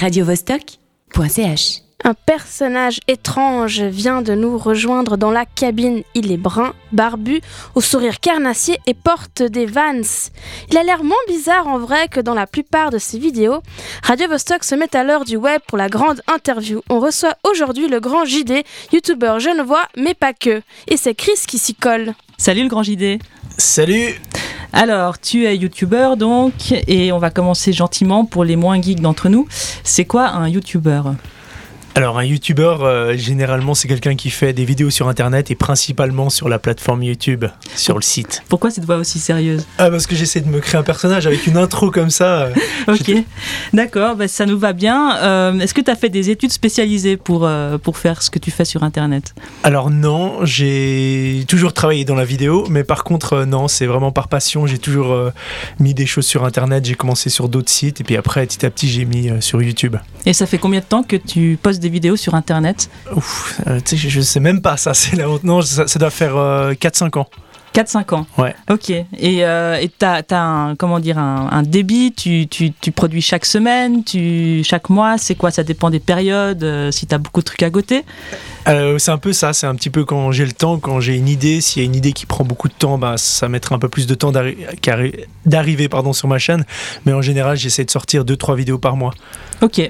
radiovostok.ch. Un personnage étrange vient de nous rejoindre dans la cabine. Il est brun, barbu, au sourire carnassier et porte des vans. Il a l'air moins bizarre en vrai que dans la plupart de ses vidéos. Radio Vostok se met à l'heure du web pour la grande interview. On reçoit aujourd'hui le grand JD, youtubeur genevois, mais pas que. Et c'est Chris qui s'y colle. Salut le grand JD. Salut Alors, tu es youtubeur donc, et on va commencer gentiment pour les moins geeks d'entre nous. C'est quoi un youtubeur? Alors un youtubeur, euh, généralement c'est quelqu'un qui fait des vidéos sur internet et principalement sur la plateforme YouTube, sur le site. Pourquoi cette voix aussi sérieuse Ah parce que j'essaie de me créer un personnage avec une intro comme ça. euh, Ok, d'accord, bah, ça nous va bien. Euh, Est-ce que tu as fait des études spécialisées pour, euh, pour faire ce que tu fais sur Internet? Alors non, j'ai toujours travaillé dans la vidéo, mais par contre non, c'est vraiment par passion. J'ai toujours mis des choses sur internet. J'ai commencé sur d'autres sites et puis après petit à petit j'ai mis sur YouTube. Et ça fait combien de temps que tu postes des vidéos sur Internet Ouf, euh, je, je sais même pas ça. C'est la honte. Non, ça, ça doit faire euh, 4-5 ans. 4-5 ans Ouais. Ok, et euh, tu as, un, comment dire, un, un débit, tu, tu, tu produis chaque semaine, tu, chaque mois, c'est quoi? Ça dépend des périodes, euh, si tu as beaucoup de trucs à côté? Euh, c'est un peu ça, c'est un petit peu quand j'ai le temps, quand j'ai une idée, s'il y a une idée qui prend beaucoup de temps, bah, ça mettra un peu plus de temps d'arriver pardon, sur ma chaîne. Mais en général, j'essaie de sortir 2-3 vidéos par mois. Ok,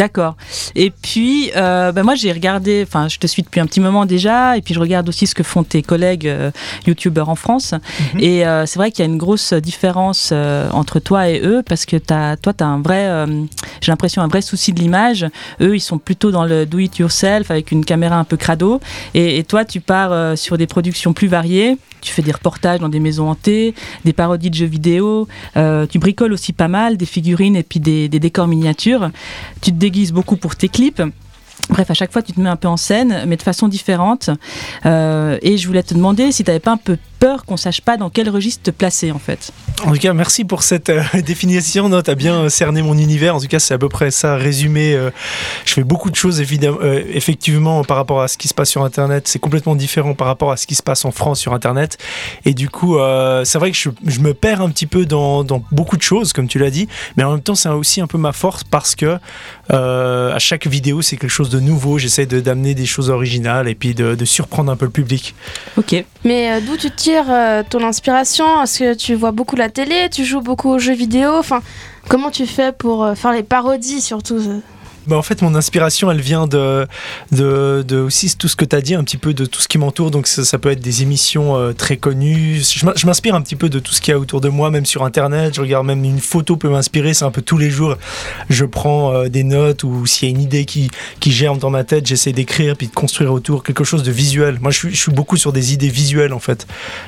d'accord. Et puis, euh, ben moi, j'ai regardé, enfin, je te suis depuis un petit moment déjà, et puis je regarde aussi ce que font tes collègues euh, youtubeurs en France. Mhm. Et euh, c'est vrai qu'il y a une grosse différence euh, entre toi et eux, parce que as, toi, tu as un vrai, j'ai l'impression, un vrai souci de l'image. Eux, ils sont plutôt dans le do-it-yourself, avec une caméra un peu crado. Et, et toi, tu pars sur des productions plus variées. Tu fais des reportages dans des maisons hantées, des parodies de jeux vidéo. tu bricoles aussi pas mal, des figurines et puis des, des décors miniatures. Tu te déguises beaucoup pour tes clips. Bref, à chaque fois, tu te mets un peu en scène, mais de façon différente. Euh, et je voulais te demander si tu n'avais pas un peu peur qu'on sache pas dans quel registre te placer, en fait. En tout cas, merci pour cette euh, définition. Tu as bien euh, cerné mon univers. En tout cas, c'est à peu près ça résumé. je fais beaucoup de choses, évidemment, effectivement, par rapport à ce qui se passe sur Internet. C'est complètement différent par rapport à ce qui se passe en France sur Internet. Et du coup, c'est vrai que je, me perds un petit peu dans, beaucoup de choses, comme tu l'as dit. Mais en même temps, c'est aussi un peu ma force parce que à chaque vidéo, c'est quelque chose de nouveau. J'essaie de- d'amener des choses originales et puis de, de surprendre un peu le public. Ok. Mais euh, d'où tu tires euh, ton inspiration? Est-ce que tu vois beaucoup la télé? Tu joues beaucoup aux jeux vidéo? Enfin, comment tu fais pour euh, faire les parodies surtout euh? Bah, en fait, mon inspiration, elle vient de, de, aussi tout ce que tu as dit, un petit peu de tout ce qui m'entoure. Donc, ça, peut être des émissions euh, très connues. Je m'in- je m'inspire un petit peu de tout ce qu'il y a autour de moi, même sur Internet. Je regarde même une photo peut m'inspirer. C'est un peu tous les jours. Je prends euh, des notes ou s'il y a une idée qui, germe dans ma tête, j'essaie d'écrire puis de construire autour quelque chose de visuel. Moi, je suis, je suis beaucoup sur des idées visuelles, en fait.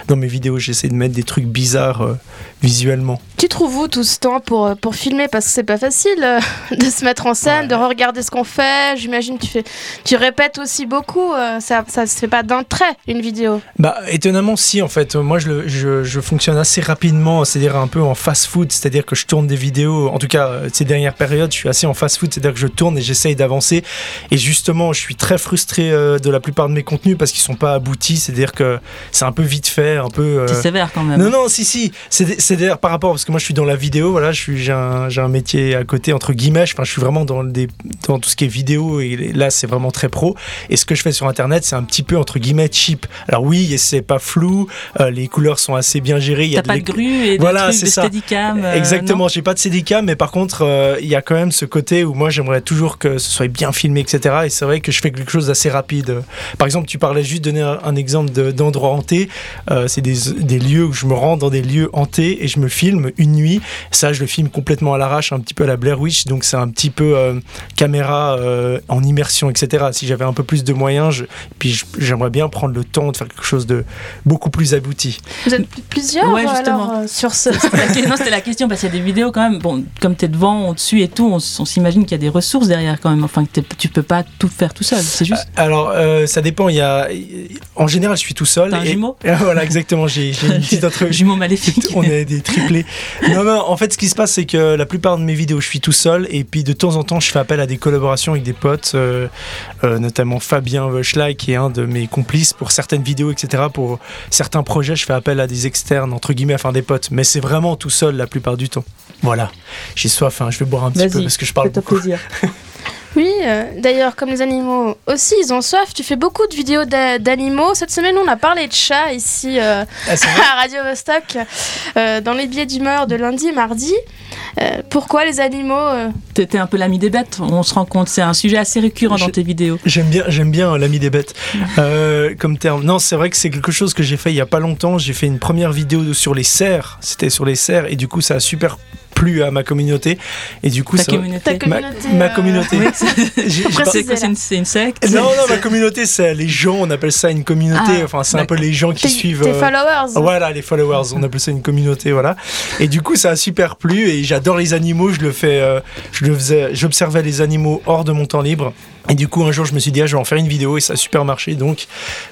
Dans mes vidéos, j'essaie de mettre des trucs bizarres euh, visuellement. Tu trouves où tout ce temps pour, euh, pour filmer? Parce que c'est pas facile euh, de se mettre en scène, de regarder ce qu'on fait. J'imagine que tu, fais, tu répètes aussi beaucoup. euh, ça, ça se fait pas d'un trait, une vidéo. Bah étonnamment si en fait moi je, le- je, je fonctionne assez rapidement c'est-à-dire un peu en fast food c'est-à-dire que je tourne des vidéos en tout cas ces dernières périodes je suis assez en fast food c'est-à-dire que je tourne et j'essaye d'avancer et justement je suis très frustré euh, de la plupart de mes contenus parce qu'ils sont pas aboutis c'est-à-dire que c'est un peu vite fait un peu euh, C'est sévère quand même. non, non, si, si. C'est c'est d'ailleurs par rapport, parce que moi je suis dans la vidéo, voilà, je suis, j'ai un, métier à côté, entre guillemets, enfin, je suis vraiment dans, des, dans tout ce qui est vidéo, et là c'est vraiment très pro. Et ce que je fais sur internet, c'est un petit peu, entre guillemets, cheap. Alors oui, c'est pas flou, euh, les couleurs sont assez bien gérées. il y a pas de grue et Voilà, des c'est trucs de ça. steadicam euh, Exactement, j'ai pas de Steadicam, mais par contre, euh, il y a quand même ce côté où moi j'aimerais toujours que ce soit bien filmé, etc. Et c'est vrai que je fais quelque chose d'assez rapide. Par exemple, tu parlais juste de donner un, exemple de- d'endroit hanté. Euh, c'est des, des lieux où je me rends dans des lieux hantés et je me filme une nuit. Ça, je le filme complètement à l'arrache, un petit peu à la Blair Witch. Donc c'est un petit peu euh, caméra euh, en immersion, etc. Si j'avais un peu plus de moyens, je- puis j'aimerais bien prendre le temps de faire quelque chose de beaucoup plus abouti. Vous êtes plus- plusieurs Ouais, alors, justement. euh, sur ce. C'était la que- non, c'était la question parce qu'il y a des vidéos quand même. Bon, comme tu es devant, au-dessus et tout, on, on s'imagine qu'il y a des ressources derrière quand même. Enfin, que t'es- tu peux pas tout faire tout seul. C'est juste. Alors, euh, ça dépend. Il y a, en général, je suis tout seul. T'as un et- jumeau voilà, exactement. J'ai j'ai une petite autre. Jumeau maléfique. On est des triplés. non, non, en fait, ce qui se passe, c'est que la plupart de mes vidéos, je suis tout seul. Et puis, de temps en temps, je fais appel à des collaborations avec des potes, euh, euh, notamment Fabien Wöschlei, qui est un de mes complices pour certaines vidéos, etc. Pour certains projets, je fais appel à des externes, entre guillemets, enfin des potes. Mais c'est vraiment tout seul la plupart du temps. Voilà. J'ai soif, hein, je vais boire un petit peu parce que je parle beaucoup. plaisir. Oui, euh, d'ailleurs, comme les animaux aussi, ils ont soif. Tu fais beaucoup de vidéos d'a- d'animaux. Cette semaine, on a parlé de chats ici euh, Ah, à Radio Vostok, euh, dans les billets d'humeur de lundi et mardi. Euh, pourquoi les animaux euh, T'étais un peu l'ami des bêtes, on se rend compte. C'est un sujet assez récurrent dans tes vidéos. J'aime bien, j'aime bien euh, l'ami des bêtes euh, comme terme. Non, c'est vrai que c'est quelque chose que j'ai fait il y a pas longtemps. J'ai fait une première vidéo sur les cerfs. C'était sur les cerfs et du coup, ça a super plu à ma communauté. Et du coup, Ta ça- communauté. Ta ma, communauté, ma euh, communauté. Oui, c'est- une, une secte Non, non, ma communauté, c'est les gens. On appelle ça une communauté. Ah, enfin, c'est un peu les gens qui suivent. tes euh, followers Voilà, les followers, on appelle ça une communauté, voilà. Et du coup, ça a super plu et j'adore les animaux. Je le fais, euh, je le faisais, j'observais les animaux hors de mon temps libre. Et du coup, un jour, je me suis dit, ah, je vais en faire une vidéo et ça a super marché. Donc,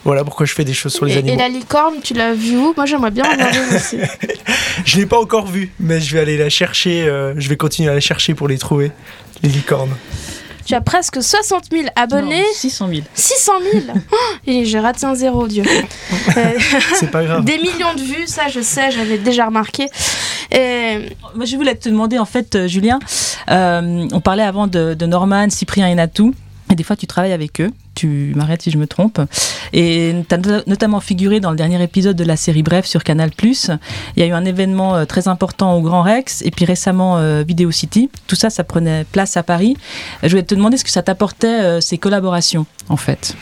voilà pourquoi je fais des choses sur les et, et animaux. la licorne, tu l'as vue où? Moi, j'aimerais bien une aussi. Je l'ai pas encore vue, mais je vais aller la chercher. euh, je vais continuer à la chercher pour les trouver, les licornes. Tu as presque 60 000 abonnés. Non, 600 000. 600 000 Oh, Et j'ai raté un zéro, Dieu. Euh, C'est pas grave. des millions de vues, ça je sais, j'avais déjà remarqué. Et Moi, je voulais te demander, en fait, euh, Julien, euh, on parlait avant de, de Norman, Cyprien et Natou. Et des fois, tu travailles avec eux. Tu m'arrêtes si je me trompe. Et tu as notamment figuré dans le dernier épisode de la série Bref sur Canal. Il y a eu un événement euh, très important au Grand Rex et puis récemment euh, Video City. Tout ça, ça prenait place à Paris. Je voulais te demander ce que ça t'apportait, euh, ces collaborations, en fait.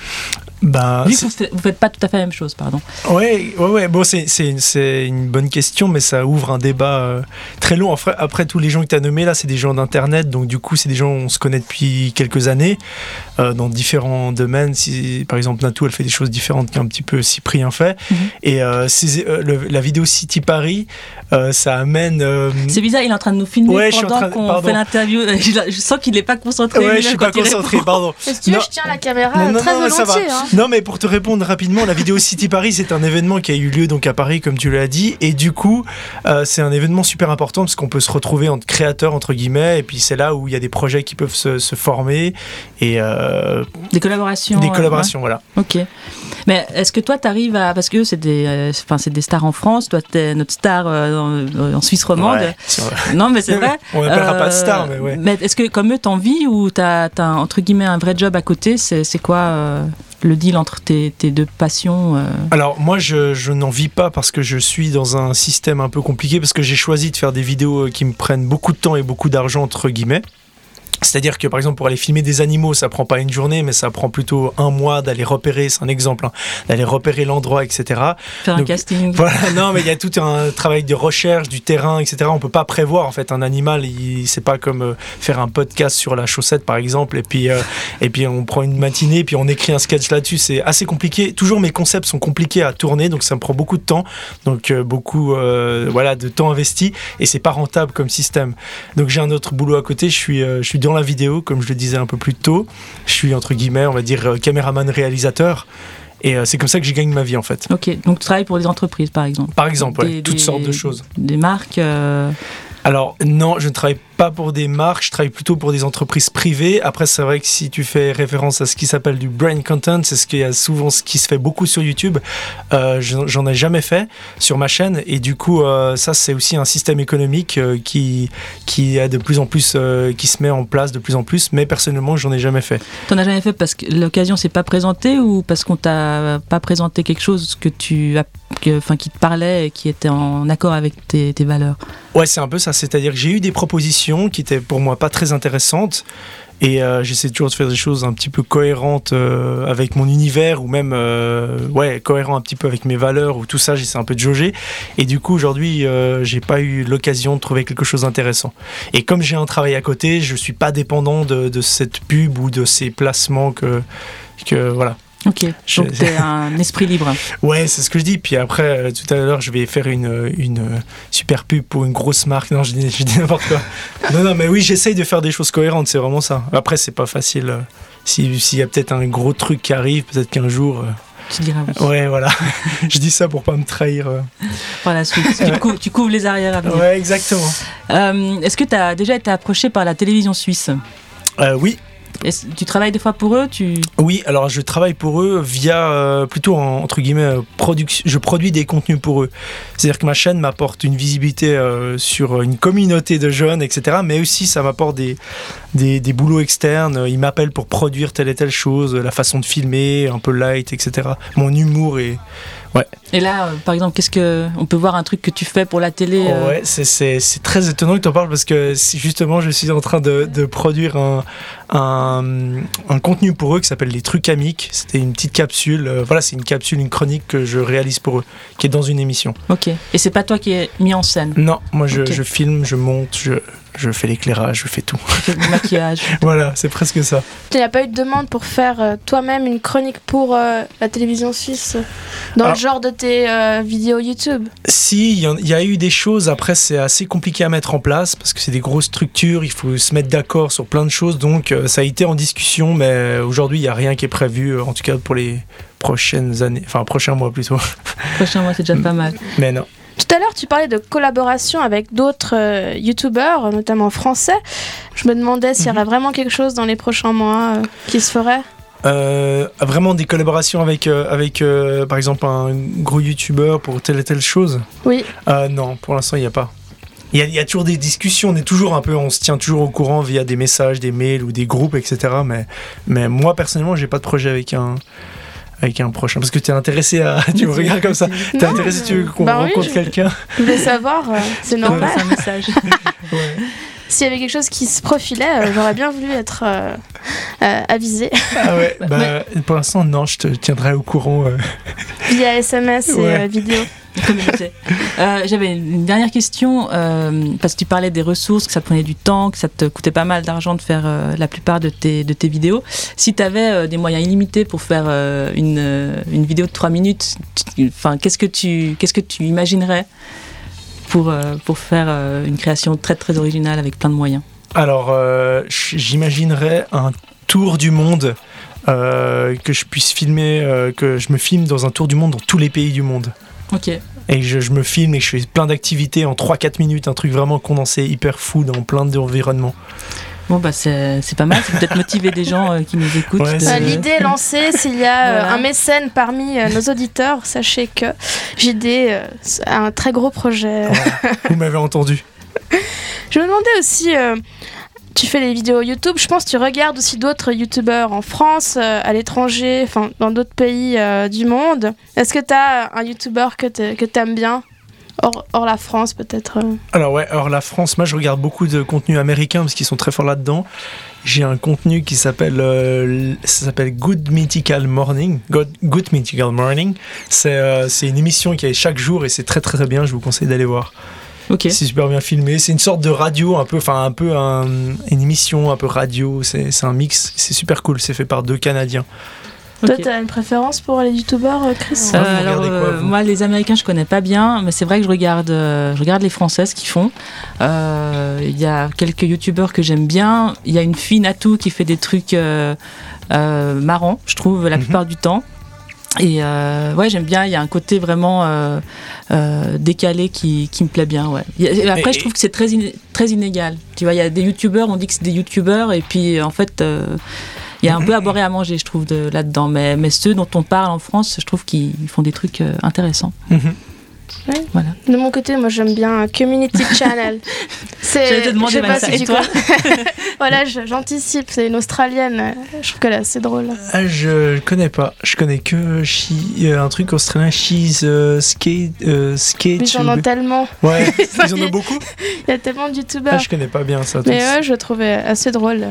Vu que c'est- vous faites- vous faites pas tout à fait la même chose, pardon. Ouais, ouais, ouais. Bon, c'est, une- bonne question, mais ça ouvre un débat euh, très long. Après, après, tous les gens que tu as nommés là, c'est des gens d'Internet, donc du coup, c'est des gens on se connaît depuis quelques années euh, dans différents domaines. Si, par exemple, Natou, elle fait des choses différentes qu'un petit peu Cyprien fait. Mhm. Et euh, euh, le- la vidéo City Paris, euh, ça amène. euh, C'est bizarre, il est en train de nous filmer Ouais, pendant qu'on fait l'interview. Je, je sens qu'il n'est pas concentré. Ouais, je suis pas concentré, pardon. si tu veux, Non. je tiens la caméra Non, non, très non, mais ça va. volontiers. hein. Non, mais pour te répondre rapidement, la vidéo City Paris, c'est un événement qui a eu lieu donc à Paris, comme tu l'as dit, et du coup, euh, c'est un événement super important parce qu'on peut se retrouver entre créateurs entre guillemets, et puis c'est là où il y a des projets qui peuvent se, se former et euh, Des collaborations. des euh, collaborations, voilà. Ok. Mais est-ce que toi, tu arrives à. Parce que c'est des, euh, c'est des stars en France, toi, t'es notre star en, en Suisse romande. Ouais. Non, mais c'est vrai. On pas de star, mais ouais. est-ce que, comme eux, t'envies ou t'as, as, entre guillemets, un vrai job à côté? C'est, quoi le deal entre tes, deux passions euh Alors moi je, je n'en vis pas parce que je suis dans un système un peu compliqué parce que j'ai choisi de faire des vidéos euh, qui me prennent beaucoup de temps et beaucoup d'argent entre guillemets. C'est-à-dire que par exemple pour aller filmer des animaux, ça prend pas une journée, mais ça prend plutôt un mois d'aller repérer, c'est un exemple, hein, d'aller repérer l'endroit, etc. Faire un casting Voilà, non, mais il y a tout un travail de recherche, du terrain, etc. On peut pas prévoir en fait un animal. Il, c'est pas comme euh, faire un podcast sur la chaussette par exemple, et puis euh, et puis on prend une matinée, puis on écrit un sketch là-dessus. C'est assez compliqué. Toujours mes concepts sont compliqués à tourner, donc ça me prend beaucoup de temps, donc euh, beaucoup voilà de temps investi, et c'est pas rentable comme système. Donc j'ai un autre boulot à côté. Je suis je suis dans la vidéo, comme je le disais un peu plus tôt. Je suis entre guillemets, on va dire euh, caméraman réalisateur. Et euh, c'est comme ça que je gagne ma vie en fait. Ok, donc tu travailles pour des entreprises, par exemple Par exemple, ouais, toutes des- sortes de choses. Des marques euh, Alors non, je ne travaille pas pour des marques, je travaille plutôt pour des entreprises privées. Après, c'est vrai que si tu fais référence à ce qui s'appelle du brain content, c'est ce qui est souvent ce qui se fait beaucoup sur YouTube. Euh, j'en ai jamais fait sur ma chaîne et du coup, euh, ça c'est aussi un système économique euh, qui qui a de plus en plus, qui se met en place de plus en plus. Mais personnellement, j'en ai jamais fait. T'en as jamais fait parce que l'occasion s'est pas présentée ou parce qu'on t'a pas présenté quelque chose que tu as, que, enfin, qui te parlait et qui était en accord avec tes, tes valeurs? Ouais, c'est un peu ça. C'est-à-dire que j'ai eu des propositions qui étaient pour moi pas très intéressantes. Et euh, j'essaie toujours de faire des choses un petit peu cohérentes euh, avec mon univers ou même euh, ouais cohérent un petit peu avec mes valeurs ou tout ça. J'essaie un peu de jauger. Et du coup aujourd'hui, euh, j'ai pas eu l'occasion de trouver quelque chose d'intéressant. Et comme j'ai un travail à côté, je suis pas dépendant de, de cette pub ou de ces placements que que voilà. Ok, Je- donc t'es un esprit libre. Ouais, c'est ce que je dis. Puis après, euh, tout à l'heure, je vais faire une, une euh, super pub pour une grosse marque. Non, je dis, je dis n'importe quoi. non, non, mais oui, j'essaye de faire des choses cohérentes. C'est vraiment ça. Après, c'est pas facile. euh, si- S'il y a peut-être un gros truc qui arrive, peut-être qu'un jour, euh, tu diras oui. Ouais, voilà. je dis ça pour pas me trahir. euh. Par la suite. tu, cou- tu couvres les arrières à venir. Ouais, exactement. Euh, Est-ce que tu as déjà été approché par la télévision suisse? Euh, oui, Tu travailles des fois pour eux tu... Oui, alors je travaille pour eux via euh, plutôt en- entre guillemets euh, production. Je produis des contenus pour eux. C'est-à-dire que ma chaîne m'apporte une visibilité euh, sur une communauté de jeunes, etc. Mais aussi ça m'apporte des, des, des boulots externes. Ils m'appellent pour produire telle et telle chose, la façon de filmer, un peu light, etc. Mon humour et Et là, euh, par exemple, qu'est-ce que on peut voir un truc que tu fais pour la télé ouais, c'est- c'est c'est très étonnant que tu en parles parce que justement je suis en train de, de produire un, un, un contenu pour eux qui s'appelle les trucs amiques. C'était une petite capsule. euh, voilà, c'est une capsule, une chronique que je réalise pour eux, qui est dans une émission. Ok. Et c'est pas toi qui es mis en scène? Non, moi je, je filme, je monte, je, je fais l'éclairage, je fais tout. Tu fais du maquillage. voilà, c'est presque ça. Tu n'as pas eu de demande pour faire euh, toi-même une chronique pour euh, la télévision suisse dans Alors- le genre de tes euh, vidéos YouTube? Si, il y, y a eu des choses, après c'est assez compliqué à mettre en place parce que c'est des grosses structures, il faut se mettre d'accord sur plein de choses, donc ça a été en discussion, mais aujourd'hui il n'y a rien qui est prévu, euh, en tout cas pour les prochaines années, enfin prochains mois plutôt. Prochain mois, c'est déjà pas mal. Mais non. Tout à l'heure, tu parlais de collaboration avec d'autres euh, youtubeurs, notamment français. Je me demandais s'il y aurait vraiment quelque chose dans les prochains mois euh, qui se ferait. Euh, vraiment des collaborations avec, euh, avec euh, par exemple un gros youtubeur pour telle et telle chose? Oui. Euh, Non, pour l'instant il n'y a pas. Il y, a, il y a toujours des discussions, on est toujours un peu, on se tient toujours au courant via des messages, des mails ou des groupes, etc. Mais, mais moi personnellement, j'ai pas de projet avec un, avec un prochain. Parce que tu es intéressé à. Tu me regardes comme ça. T'es Non, intéressé, tu veux qu'on bah oui, rencontre je- quelqu'un? Je voulais savoir, euh, c'est normal. C'est un message. Ouais. S'il y avait quelque chose qui se profilait, euh, j'aurais bien voulu être euh, euh, avisée Ah ouais, bah, pour l'instant, non, je te tiendrai au courant. euh. via SMS et Ouais. euh, vidéo. Euh, J'avais une dernière question, euh, parce que tu parlais des ressources, que ça prenait du temps, que ça te coûtait pas mal d'argent de faire euh, la plupart de tes, de tes vidéos. Si tu avais des moyens illimités pour faire euh, une, une vidéo de 3 minutes, tu- enfin, qu'est-ce que tu qu'est-ce que tu imaginerais pour, euh, pour faire euh, une création très très originale avec plein de moyens Alors, euh, j'imaginerais un tour du monde. euh, que je puisse filmer, euh, que je me filme dans un tour du monde dans tous les pays du monde. Ok. Et je, je me filme et je fais plein d'activités en 3-4 minutes, un truc vraiment condensé, hyper fou dans plein d'environnements. Bon, bah, c'est c'est pas mal, c'est peut-être motiver des gens euh, qui nous écoutent. Ouais, de- c'est- Euh, L'idée est lancée. S'il y a euh, Voilà. un mécène parmi euh, nos auditeurs, sachez que JD euh, a un très gros projet. Vous m'avez entendu. Je me demandais aussi, euh, tu fais des vidéos YouTube, je pense que tu regardes aussi d'autres YouTubeurs en France, euh, à l'étranger, enfin dans d'autres pays euh, du monde. Est-ce que tu as un YouTuber que tu aimes bien? Hors, hors la France peut-être euh Alors ouais, alors la France, moi je regarde beaucoup de contenu américain parce qu'ils sont très forts là-dedans. J'ai un contenu qui s'appelle euh, ça s'appelle Good Mythical Morning. Good, Good Mythical Morning. C'est euh, c'est une émission qui est chaque jour et c'est très très très bien. Je vous conseille d'aller voir. Ok. C'est super bien filmé. C'est une sorte de radio un peu, enfin un peu un- une émission un peu radio. C'est c'est un mix. C'est super cool. C'est fait par deux Canadiens. Toi, Ok. tu as une préférence pour les YouTubeurs, euh, Chris Euh, Ah, alors, quoi, euh, moi, les Américains, je connais pas bien, mais c'est vrai que je regarde, euh, je regarde les Français, ce qu'ils font. Euh, Il y a quelques youtubeurs que j'aime bien. Il y a une fille Natou qui fait des trucs euh, euh, marrants, je trouve, la Mhm. plupart du temps. Et euh, ouais, j'aime bien. Il y a un côté vraiment euh, euh, décalé qui, qui me plaît bien. Ouais. Après, Et- je trouve que c'est très, très inégal. Tu vois, il y a des youtubeurs, on dit que c'est des youtubeurs, et puis en fait. Euh, il y a un peu à boire et à manger, je trouve, de- là-dedans. Mais, mais ceux dont on parle en France, je trouve qu'ils font des trucs euh, intéressants. Mhm. Voilà. De mon côté, moi j'aime bien Community Channel. C'est- J'allais te demander, pas si et toi. Voilà, je- j'anticipe, c'est une Australienne. Je trouve qu'elle est assez drôle. Ah, je connais pas. Je connais que she- euh, un truc australien. She's euh, skate, euh, skate. Ils en ont tellement. Ouais, ils en ont beaucoup. Il y a tellement de Ah, youtubeurs. je connais pas bien ça. Mais ouais, je trouvais assez drôle.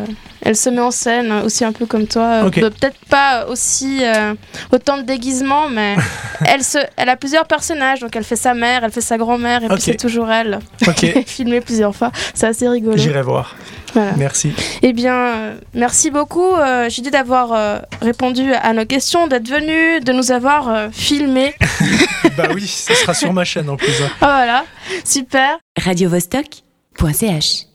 Elle se met en scène aussi un peu comme toi. Euh, Peut-être pas aussi euh, autant de déguisements, mais elle, se, elle a plusieurs personnages. Donc elle fait sa mère, elle fait sa grand-mère, et puis c'est toujours elle. Ok, Filmée plusieurs fois. C'est assez rigolo. j'irai voir. Voilà. Merci. Eh bien, euh, merci beaucoup, euh, d'avoir euh, répondu à nos questions, d'être venu, de nous avoir euh, filmé. bah oui, ça sera sur ma chaîne en plus. hein. Ah, voilà, super. radiovostok.ch